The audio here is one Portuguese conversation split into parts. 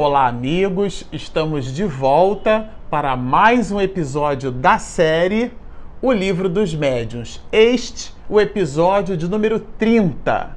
Olá, amigos! Estamos de volta para mais um episódio da série O Livro dos Médiuns. Este, o episódio de número 30.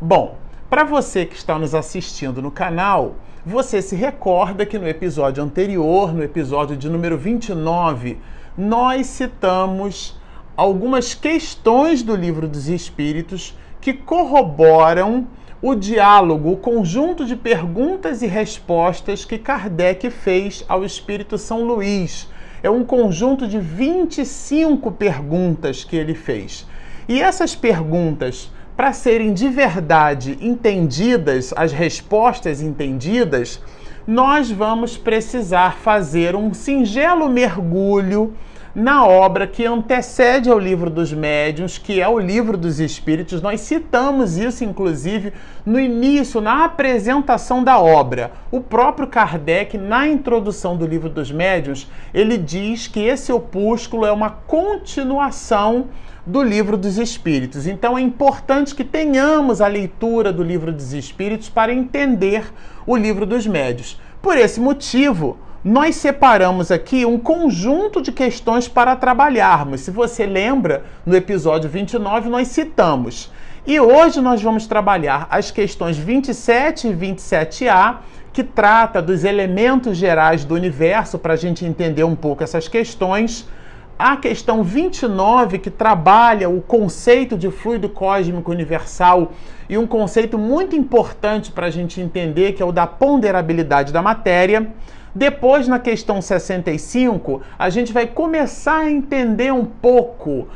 Bom, para você que está nos assistindo no canal, você se recorda que no episódio anterior, no episódio de número 29, nós citamos algumas questões do Livro dos Espíritos que corroboram o diálogo, o conjunto de perguntas e respostas que Kardec fez ao Espírito São Luís. É um conjunto de 25 perguntas que ele fez. E essas perguntas, para serem de verdade entendidas, as respostas entendidas, nós vamos precisar fazer um singelo mergulho na obra que antecede ao livro dos médiuns, que é o livro dos espíritos. Nós citamos isso, inclusive, no início, na apresentação da obra. O próprio Kardec, na introdução do livro dos médiuns, ele diz que esse opúsculo é uma continuação do livro dos Espíritos. Então é importante que tenhamos a leitura do livro dos Espíritos para entender o livro dos médios. Por esse motivo, nós separamos aqui um conjunto de questões para trabalharmos. Se você lembra, no episódio 29 nós citamos. E hoje nós vamos trabalhar as questões 27 e 27A, que trata dos elementos gerais do universo, para a gente entender um pouco essas questões. A questão 29, que trabalha o conceito de fluido cósmico universal e um conceito muito importante para a gente entender, que é o da ponderabilidade da matéria. Depois, na questão 65, a gente vai começar a entender um pouco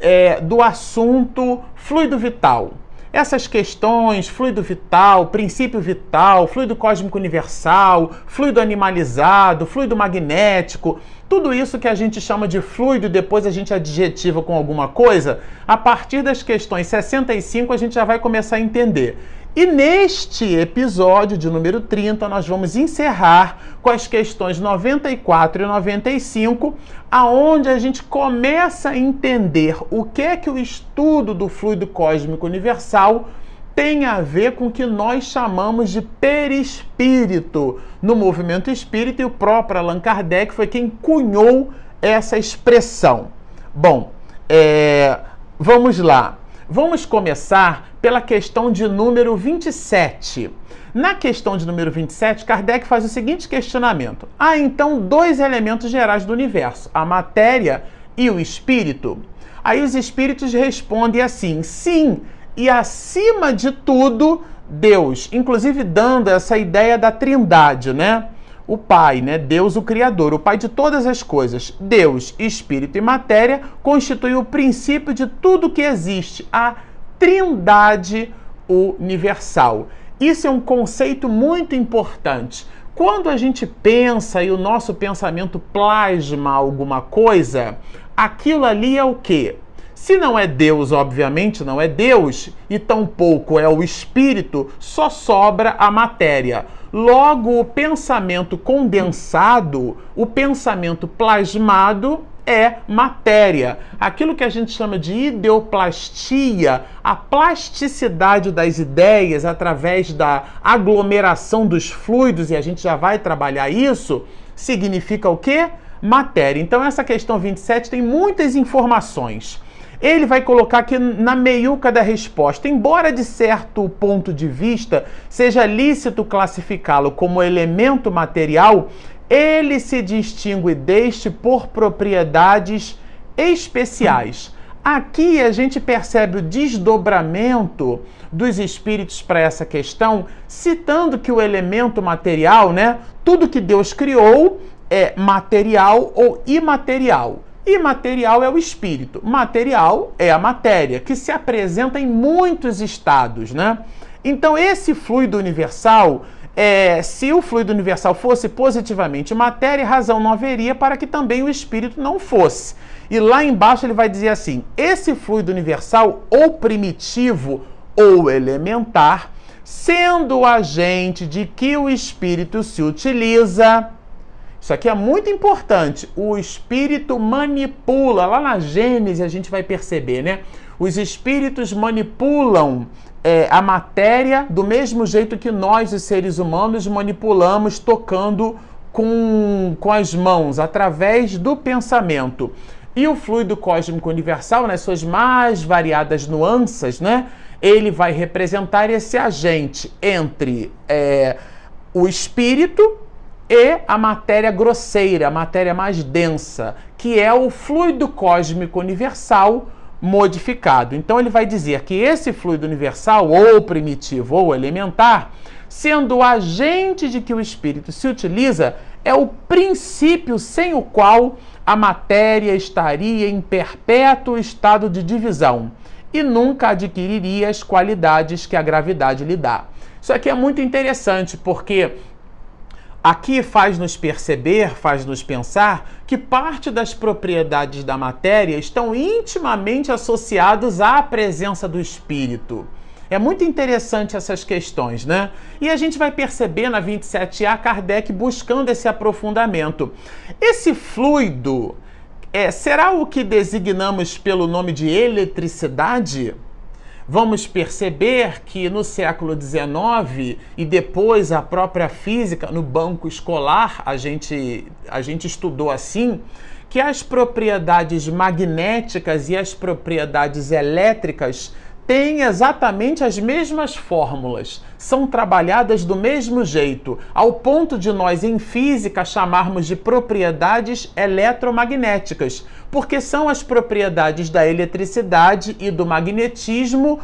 é, do assunto fluido vital. Essas questões, fluido vital, princípio vital, fluido cósmico universal, fluido animalizado, fluido magnético, tudo isso que a gente chama de fluido depois a gente adjetiva com alguma coisa, a partir das questões 65 a gente já vai começar a entender. E neste episódio de número 30, nós vamos encerrar com as questões 94 e 95, aonde a gente começa a entender o que é que o estudo do fluido cósmico universal tem a ver com o que nós chamamos de perispírito no movimento espírita e o próprio Allan Kardec foi quem cunhou essa expressão. Bom, é, vamos lá. Vamos começar pela questão de número 27. Na questão de número 27, Kardec faz o seguinte questionamento: há então dois elementos gerais do universo, a matéria e o espírito? Aí os espíritos respondem assim: sim, e acima de tudo, Deus, inclusive dando essa ideia da trindade, né? O Pai, né? Deus o Criador, o Pai de todas as coisas. Deus, Espírito e matéria constituem o princípio de tudo que existe, a Trindade universal. Isso é um conceito muito importante. Quando a gente pensa e o nosso pensamento plasma alguma coisa, aquilo ali é o quê? Se não é Deus, obviamente não é Deus, e tampouco é o espírito, só sobra a matéria. Logo, o pensamento condensado, o pensamento plasmado, é matéria. Aquilo que a gente chama de ideoplastia, a plasticidade das ideias através da aglomeração dos fluidos, e a gente já vai trabalhar isso, significa o quê? Matéria. Então, essa questão 27 tem muitas informações ele vai colocar aqui na meiuca da resposta. Embora de certo ponto de vista seja lícito classificá-lo como elemento material, ele se distingue deste por propriedades especiais. Aqui a gente percebe o desdobramento dos espíritos para essa questão, citando que o elemento material, né, tudo que Deus criou é material ou imaterial. Imaterial é o espírito, material é a matéria, que se apresenta em muitos estados, né? Então, esse fluido universal, é, se o fluido universal fosse positivamente matéria, razão não haveria para que também o espírito não fosse. E lá embaixo ele vai dizer assim: esse fluido universal, ou primitivo ou elementar, sendo o agente de que o espírito se utiliza isso aqui é muito importante. O espírito manipula. Lá na Gênesis a gente vai perceber, né? Os espíritos manipulam é, a matéria do mesmo jeito que nós, os seres humanos, manipulamos tocando com, com as mãos, através do pensamento. E o fluido cósmico universal, nas suas mais variadas nuances, né, ele vai representar esse agente entre é, o espírito e a matéria grosseira, a matéria mais densa, que é o fluido cósmico universal modificado. Então ele vai dizer que esse fluido universal, ou primitivo ou elementar, sendo o agente de que o espírito se utiliza, é o princípio sem o qual a matéria estaria em perpétuo estado de divisão e nunca adquiriria as qualidades que a gravidade lhe dá. Isso aqui é muito interessante porque Aqui faz-nos perceber, faz-nos pensar que parte das propriedades da matéria estão intimamente associadas à presença do espírito. É muito interessante essas questões, né? E a gente vai perceber na 27A Kardec buscando esse aprofundamento. Esse fluido é, será o que designamos pelo nome de eletricidade? Vamos perceber que no século XIX e depois a própria física, no banco escolar, a gente, a gente estudou assim, que as propriedades magnéticas e as propriedades elétricas têm exatamente as mesmas fórmulas, são trabalhadas do mesmo jeito, ao ponto de nós em física chamarmos de propriedades eletromagnéticas, porque são as propriedades da eletricidade e do magnetismo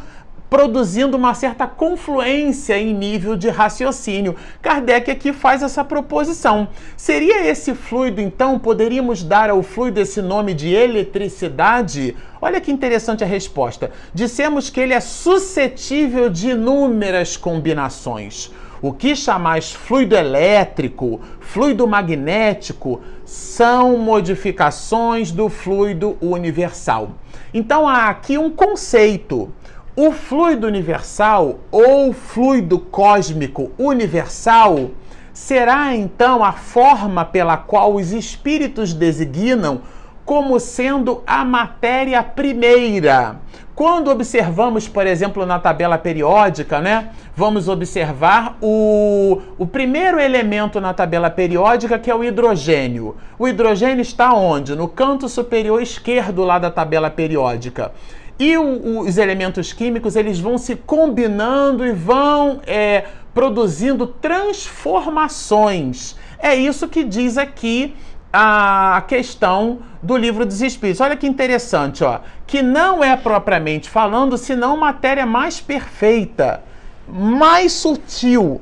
produzindo uma certa confluência em nível de raciocínio. Kardec aqui faz essa proposição. Seria esse fluido, então, poderíamos dar ao fluido esse nome de eletricidade? Olha que interessante a resposta. Dissemos que ele é suscetível de inúmeras combinações. O que chamais fluido elétrico, fluido magnético, são modificações do fluido universal. Então há aqui um conceito o fluido universal ou fluido cósmico universal será então a forma pela qual os espíritos designam como sendo a matéria primeira. Quando observamos, por exemplo, na tabela periódica, né, vamos observar o, o primeiro elemento na tabela periódica, que é o hidrogênio. O hidrogênio está onde? No canto superior esquerdo lá da tabela periódica. E o, os elementos químicos eles vão se combinando e vão é, produzindo transformações. É isso que diz aqui a questão do livro dos Espíritos. Olha que interessante, ó, que não é propriamente falando, senão matéria mais perfeita, mais sutil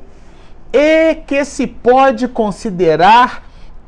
e que se pode considerar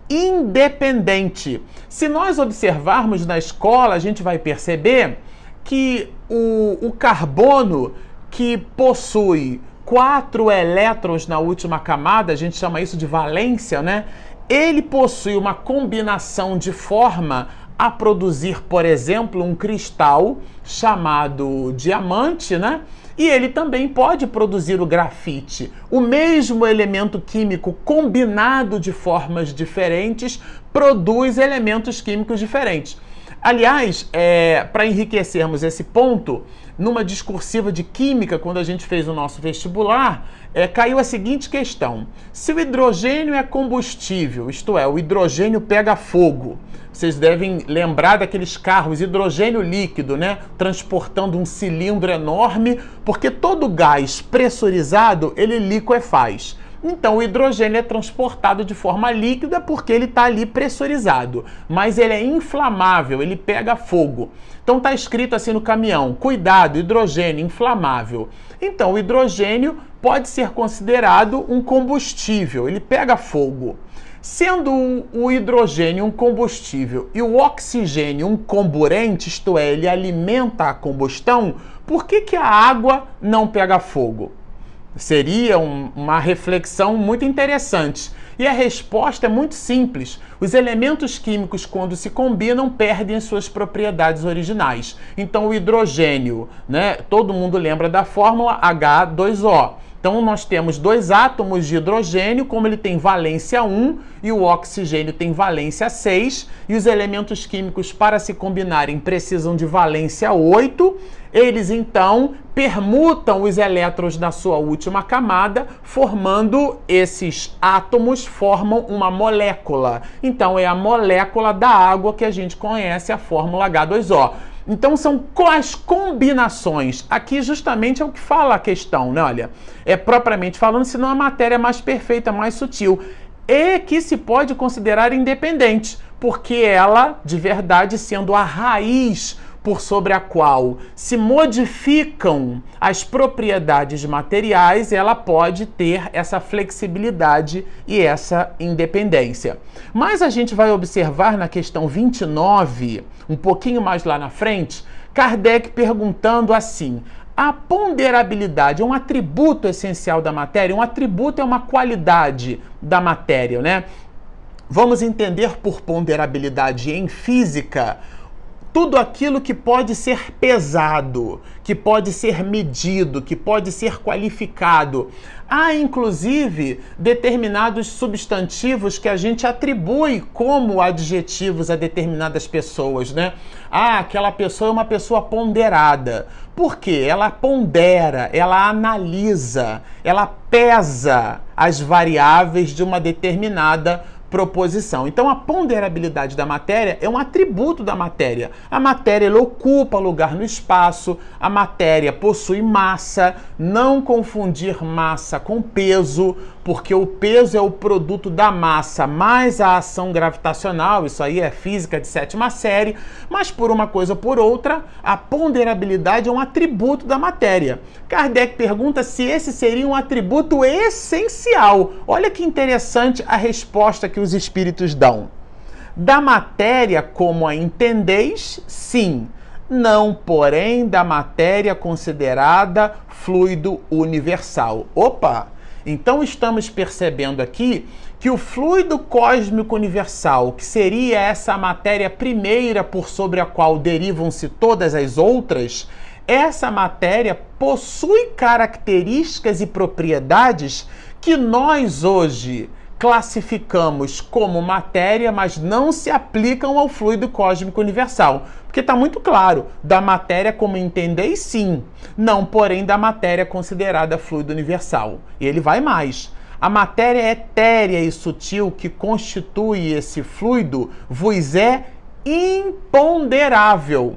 independente. Se nós observarmos na escola, a gente vai perceber que o, o carbono que possui quatro elétrons na última camada, a gente chama isso de valência, né? Ele possui uma combinação de forma a produzir, por exemplo, um cristal chamado diamante, né? E ele também pode produzir o grafite. O mesmo elemento químico combinado de formas diferentes produz elementos químicos diferentes. Aliás, é, para enriquecermos esse ponto, numa discursiva de química, quando a gente fez o nosso vestibular, é, caiu a seguinte questão: se o hidrogênio é combustível, isto é, o hidrogênio pega fogo, vocês devem lembrar daqueles carros hidrogênio líquido, né? Transportando um cilindro enorme, porque todo gás pressurizado ele liquefaz. Então, o hidrogênio é transportado de forma líquida porque ele está ali pressurizado, mas ele é inflamável, ele pega fogo. Então, está escrito assim no caminhão: cuidado, hidrogênio inflamável. Então, o hidrogênio pode ser considerado um combustível, ele pega fogo. Sendo o hidrogênio um combustível e o oxigênio um comburente, isto é, ele alimenta a combustão, por que, que a água não pega fogo? Seria um, uma reflexão muito interessante. E a resposta é muito simples. Os elementos químicos, quando se combinam, perdem suas propriedades originais. Então, o hidrogênio, né? Todo mundo lembra da fórmula H2O. Então nós temos dois átomos de hidrogênio, como ele tem valência 1 e o oxigênio tem valência 6, e os elementos químicos para se combinarem precisam de valência 8. Eles então permutam os elétrons na sua última camada, formando esses átomos formam uma molécula. Então é a molécula da água que a gente conhece a fórmula H2O. Então são as combinações. Aqui justamente é o que fala a questão, né? Olha, é propriamente falando, senão a matéria é mais perfeita, mais sutil. E que se pode considerar independente, porque ela, de verdade, sendo a raiz por sobre a qual se modificam as propriedades materiais, ela pode ter essa flexibilidade e essa independência. Mas a gente vai observar na questão 29, um pouquinho mais lá na frente, Kardec perguntando assim: a ponderabilidade é um atributo essencial da matéria, um atributo é uma qualidade da matéria, né? Vamos entender por ponderabilidade em física tudo aquilo que pode ser pesado, que pode ser medido, que pode ser qualificado. Há inclusive determinados substantivos que a gente atribui como adjetivos a determinadas pessoas, né? Ah, aquela pessoa é uma pessoa ponderada. Por quê? Ela pondera, ela analisa, ela pesa as variáveis de uma determinada proposição. Então a ponderabilidade da matéria é um atributo da matéria. A matéria ocupa lugar no espaço, a matéria possui massa, não confundir massa com peso, porque o peso é o produto da massa mais a ação gravitacional, isso aí é física de sétima série, mas por uma coisa ou por outra, a ponderabilidade é um atributo da matéria. Kardec pergunta se esse seria um atributo essencial. Olha que interessante a resposta que os espíritos dão. Da matéria como a entendeis, sim. Não, porém, da matéria considerada fluido universal. Opa! Então estamos percebendo aqui que o fluido cósmico universal, que seria essa matéria primeira por sobre a qual derivam-se todas as outras, essa matéria possui características e propriedades que nós hoje classificamos como matéria, mas não se aplicam ao fluido cósmico universal. Porque está muito claro, da matéria como entendeis, sim, não, porém, da matéria considerada fluido universal. E ele vai mais. A matéria etérea e sutil que constitui esse fluido vos é imponderável.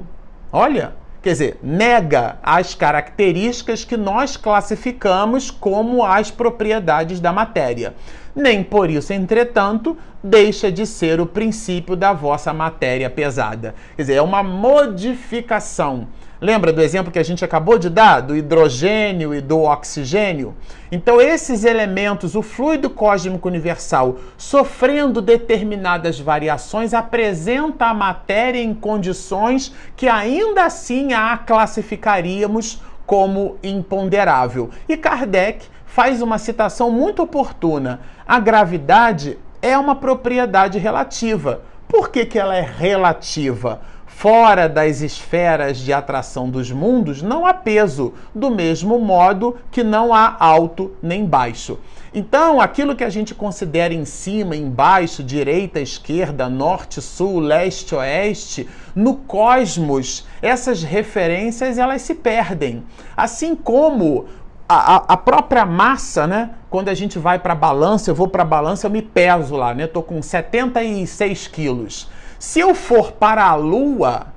Olha, quer dizer, nega as características que nós classificamos como as propriedades da matéria nem por isso, entretanto, deixa de ser o princípio da vossa matéria pesada. Quer dizer, é uma modificação. Lembra do exemplo que a gente acabou de dar, do hidrogênio e do oxigênio? Então, esses elementos, o fluido cósmico universal, sofrendo determinadas variações, apresenta a matéria em condições que ainda assim a classificaríamos como imponderável. E Kardec faz uma citação muito oportuna. A gravidade é uma propriedade relativa. Por que, que ela é relativa? Fora das esferas de atração dos mundos, não há peso, do mesmo modo que não há alto nem baixo. Então, aquilo que a gente considera em cima, embaixo, direita, esquerda, norte, sul, leste, oeste, no cosmos, essas referências elas se perdem. Assim como a, a, própria massa, né? Quando a gente vai para balança, eu vou para balança, eu me peso lá, né? Estou com 76 quilos. Se eu for para a Lua,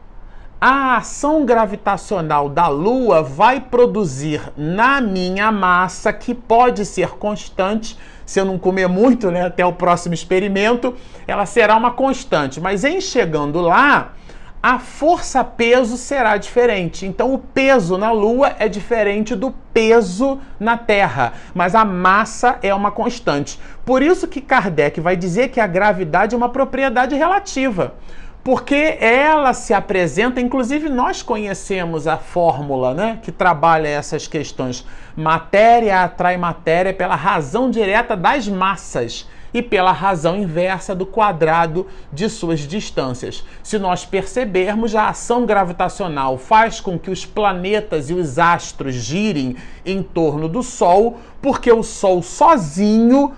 a ação gravitacional da Lua vai produzir na minha massa, que pode ser constante, se eu não comer muito, né? Até o próximo experimento, ela será uma constante. Mas em chegando lá, a força-peso será diferente. Então, o peso na Lua é diferente do peso na Terra, mas a massa é uma constante. Por isso que Kardec vai dizer que a gravidade é uma propriedade relativa. Porque ela se apresenta, inclusive nós conhecemos a fórmula né, que trabalha essas questões. Matéria atrai matéria pela razão direta das massas e pela razão inversa do quadrado de suas distâncias. Se nós percebermos, a ação gravitacional faz com que os planetas e os astros girem em torno do Sol, porque o Sol sozinho,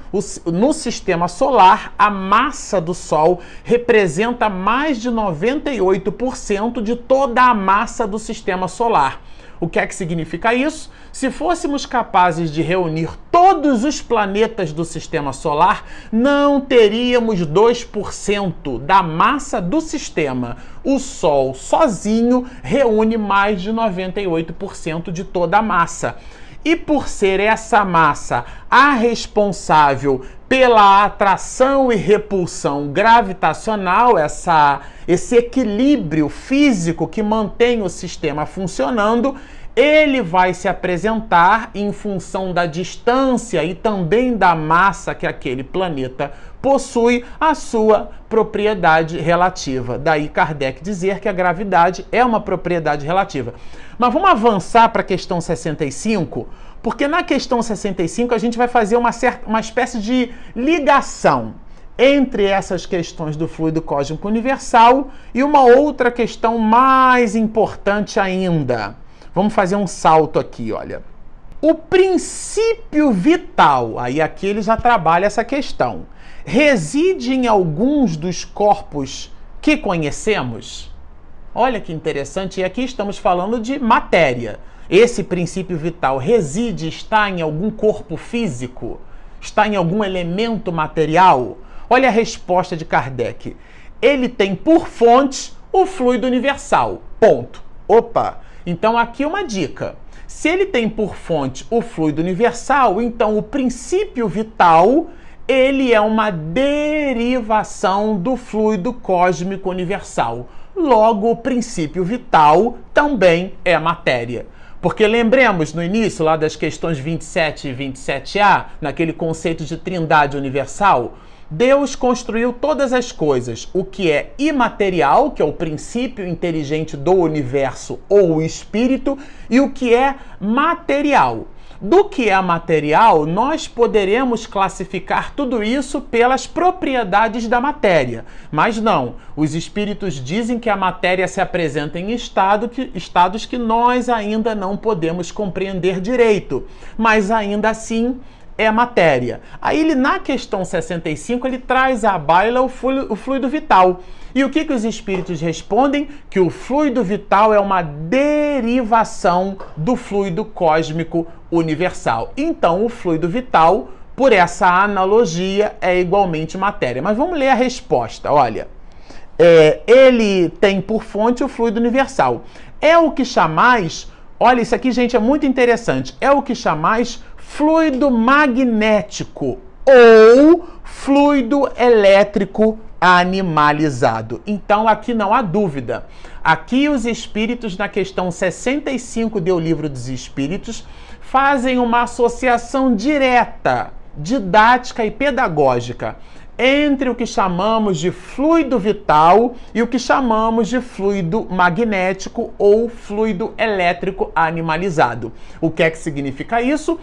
no sistema solar, a massa do Sol representa mais de 98% de toda a massa do sistema solar. O que é que significa isso? Se fôssemos capazes de reunir todos os planetas do sistema solar, não teríamos 2% da massa do sistema. O Sol sozinho reúne mais de 98% de toda a massa. E por ser essa massa a responsável pela atração e repulsão gravitacional, essa, esse equilíbrio físico que mantém o sistema funcionando, ele vai se apresentar em função da distância e também da massa que aquele planeta possui a sua propriedade relativa. Daí Kardec dizer que a gravidade é uma propriedade relativa. Mas vamos avançar para a questão 65, porque na questão 65 a gente vai fazer uma, certa, uma espécie de ligação entre essas questões do fluido cósmico universal e uma outra questão mais importante ainda. Vamos fazer um salto aqui, olha. O princípio vital, aí aqui ele já trabalha essa questão, reside em alguns dos corpos que conhecemos? Olha que interessante, e aqui estamos falando de matéria. Esse princípio vital reside, está em algum corpo físico? Está em algum elemento material? Olha a resposta de Kardec. Ele tem por fonte o fluido universal. Ponto. Opa! Então aqui uma dica. Se ele tem por fonte o fluido universal, então o princípio vital ele é uma derivação do fluido cósmico universal. Logo, o princípio vital também é matéria. Porque lembremos no início lá das questões 27 e 27A, naquele conceito de trindade universal, Deus construiu todas as coisas, o que é imaterial, que é o princípio inteligente do universo ou o espírito, e o que é material. Do que é material, nós poderemos classificar tudo isso pelas propriedades da matéria. Mas não, os espíritos dizem que a matéria se apresenta em estado que, estados que nós ainda não podemos compreender direito. Mas ainda assim, é matéria. Aí ele, na questão 65, ele traz à baila o fluido vital. E o que, que os espíritos respondem? Que o fluido vital é uma derivação do fluido cósmico universal. Então, o fluido vital, por essa analogia, é igualmente matéria. Mas vamos ler a resposta. Olha, é, ele tem por fonte o fluido universal. É o que chamais. Olha, isso aqui, gente, é muito interessante. É o que chamais fluido magnético ou fluido elétrico animalizado. Então aqui não há dúvida. Aqui os espíritos na questão 65 do Livro dos Espíritos fazem uma associação direta, didática e pedagógica entre o que chamamos de fluido vital e o que chamamos de fluido magnético ou fluido elétrico animalizado. O que é que significa isso?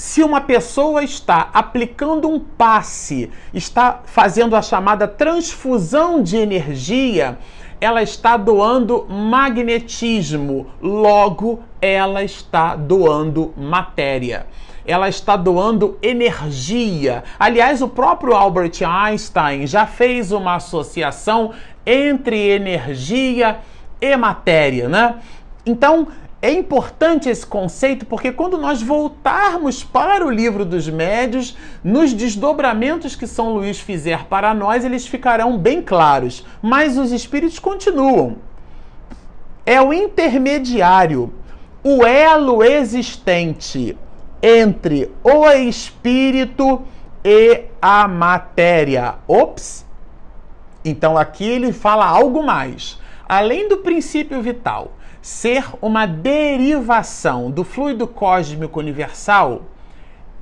Se uma pessoa está aplicando um passe, está fazendo a chamada transfusão de energia, ela está doando magnetismo, logo ela está doando matéria. Ela está doando energia. Aliás, o próprio Albert Einstein já fez uma associação entre energia e matéria, né? Então, é importante esse conceito porque quando nós voltarmos para o livro dos médios, nos desdobramentos que São Luís fizer para nós, eles ficarão bem claros. Mas os espíritos continuam. É o intermediário, o elo existente entre o espírito e a matéria. Ops! Então aqui ele fala algo mais. Além do princípio vital, ser uma derivação do fluido cósmico universal,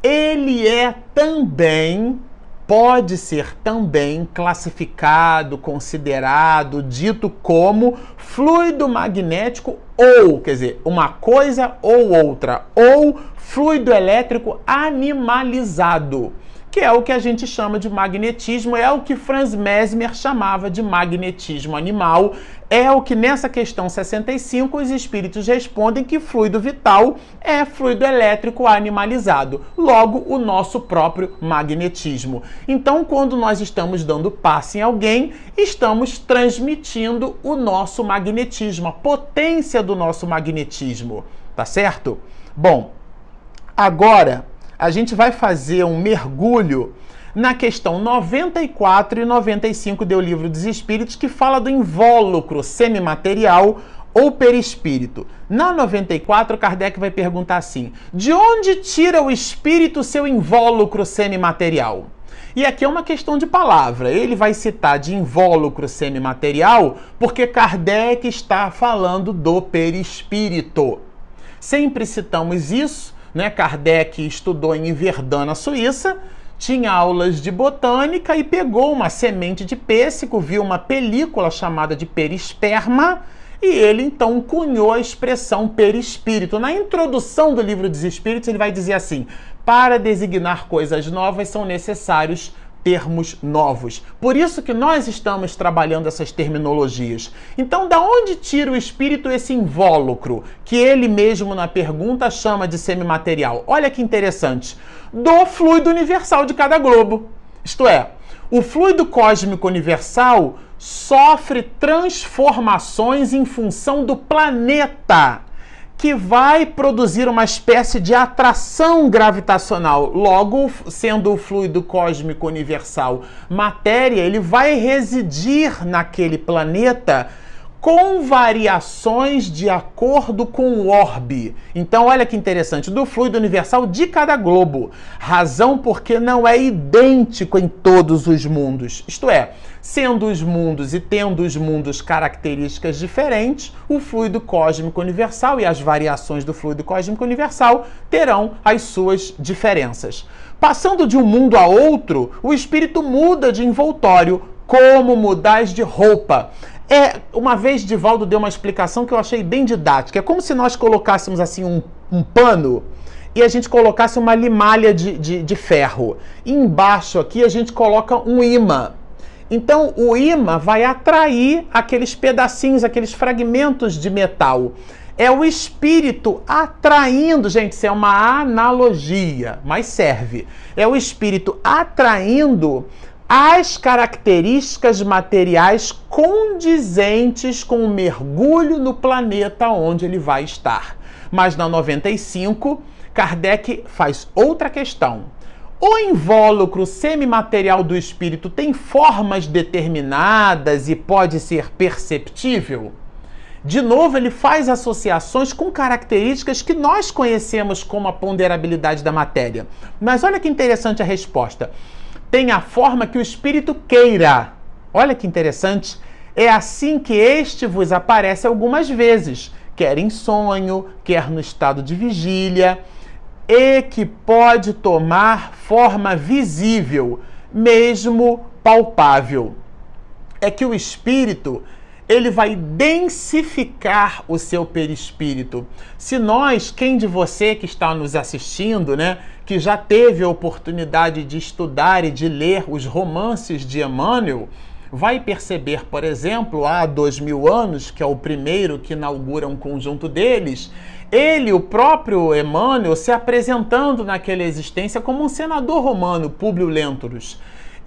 ele é também, pode ser também classificado, considerado, dito como fluido magnético ou, quer dizer, uma coisa ou outra, ou fluido elétrico animalizado que é o que a gente chama de magnetismo, é o que Franz Mesmer chamava de magnetismo animal, é o que nessa questão 65 os espíritos respondem que fluido vital é fluido elétrico animalizado, logo o nosso próprio magnetismo. Então, quando nós estamos dando passe em alguém, estamos transmitindo o nosso magnetismo, a potência do nosso magnetismo, tá certo? Bom, agora a gente vai fazer um mergulho na questão 94 e 95 do Livro dos Espíritos, que fala do invólucro semimaterial ou perispírito. Na 94, Kardec vai perguntar assim: de onde tira o espírito seu invólucro semimaterial? E aqui é uma questão de palavra. Ele vai citar de invólucro semimaterial porque Kardec está falando do perispírito. Sempre citamos isso né? Kardec estudou em Verdun, na Suíça, tinha aulas de botânica e pegou uma semente de pêssego, viu uma película chamada de perisperma e ele então cunhou a expressão perispírito. Na introdução do livro dos Espíritos, ele vai dizer assim: para designar coisas novas são necessários termos novos. Por isso que nós estamos trabalhando essas terminologias. Então, da onde tira o espírito esse invólucro, que ele mesmo na pergunta chama de semimaterial? Olha que interessante. Do fluido universal de cada globo. Isto é, o fluido cósmico universal sofre transformações em função do planeta que vai produzir uma espécie de atração gravitacional. Logo, sendo o fluido cósmico universal matéria, ele vai residir naquele planeta com variações de acordo com o orbe. Então, olha que interessante, do fluido universal de cada globo. Razão porque não é idêntico em todos os mundos. Isto é, sendo os mundos e tendo os mundos características diferentes, o fluido cósmico universal e as variações do fluido cósmico universal terão as suas diferenças. Passando de um mundo a outro, o espírito muda de envoltório, como mudais de roupa. É, uma vez Divaldo deu uma explicação que eu achei bem didática. É como se nós colocássemos assim um, um pano e a gente colocasse uma limalha de, de, de ferro. E embaixo aqui a gente coloca um imã. Então o imã vai atrair aqueles pedacinhos, aqueles fragmentos de metal. É o espírito atraindo, gente, isso é uma analogia, mas serve. É o espírito atraindo as características materiais condizentes com o mergulho no planeta onde ele vai estar. Mas na 95, Kardec faz outra questão. O invólucro semimaterial do espírito tem formas determinadas e pode ser perceptível? De novo, ele faz associações com características que nós conhecemos como a ponderabilidade da matéria. Mas olha que interessante a resposta tem a forma que o espírito queira. Olha que interessante. É assim que este vos aparece algumas vezes, quer em sonho, quer no estado de vigília, e que pode tomar forma visível, mesmo palpável. É que o espírito ele vai densificar o seu perispírito. Se nós, quem de você que está nos assistindo, né, que já teve a oportunidade de estudar e de ler os romances de Emmanuel, vai perceber, por exemplo, há dois mil anos, que é o primeiro que inaugura um conjunto deles, ele, o próprio Emmanuel, se apresentando naquela existência como um senador romano, Públio Lentulus.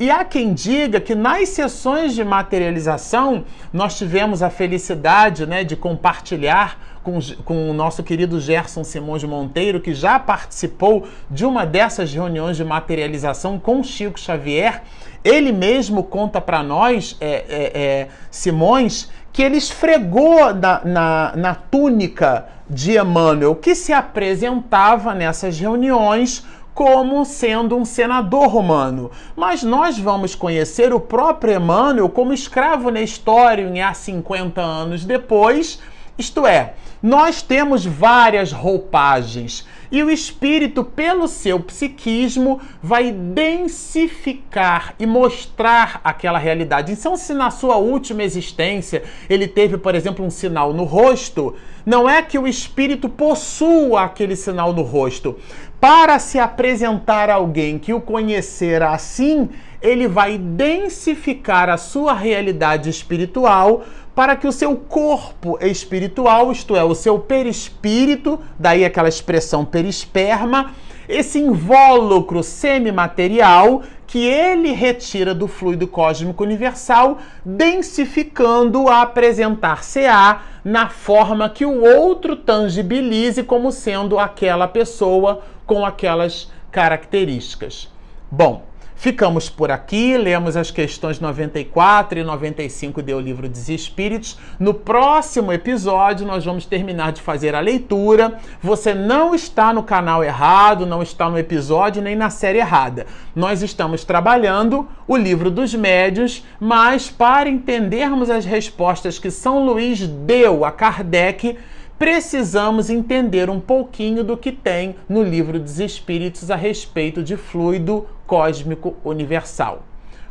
E há quem diga que nas sessões de materialização nós tivemos a felicidade né, de compartilhar com, com o nosso querido Gerson Simões Monteiro, que já participou de uma dessas reuniões de materialização com Chico Xavier. Ele mesmo conta para nós, é, é, é, Simões, que ele esfregou na, na, na túnica de Emmanuel, que se apresentava nessas reuniões como sendo um senador romano. Mas nós vamos conhecer o próprio Emmanuel como escravo Nestório há 50 anos depois, Isto é, nós temos várias roupagens e o espírito, pelo seu psiquismo, vai densificar e mostrar aquela realidade. Então, se na sua última existência ele teve, por exemplo, um sinal no rosto, não é que o espírito possua aquele sinal no rosto. Para se apresentar a alguém que o conhecera assim, ele vai densificar a sua realidade espiritual para que o seu corpo espiritual, isto é, o seu perispírito, daí aquela expressão perisperma, esse invólucro semimaterial que ele retira do fluido cósmico universal, densificando a apresentar-se-á na forma que o outro tangibilize como sendo aquela pessoa com aquelas características. Bom, Ficamos por aqui, lemos as questões 94 e 95 do livro dos Espíritos. No próximo episódio, nós vamos terminar de fazer a leitura. Você não está no canal errado, não está no episódio nem na série errada. Nós estamos trabalhando o livro dos médios, mas para entendermos as respostas que São Luís deu a Kardec precisamos entender um pouquinho do que tem no livro dos Espíritos a respeito de fluido cósmico universal.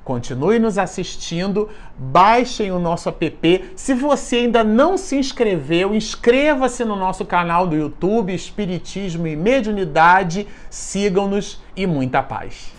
Continue nos assistindo, baixem o nosso app. Se você ainda não se inscreveu, inscreva-se no nosso canal do YouTube Espiritismo e Mediunidade. Sigam-nos e muita paz.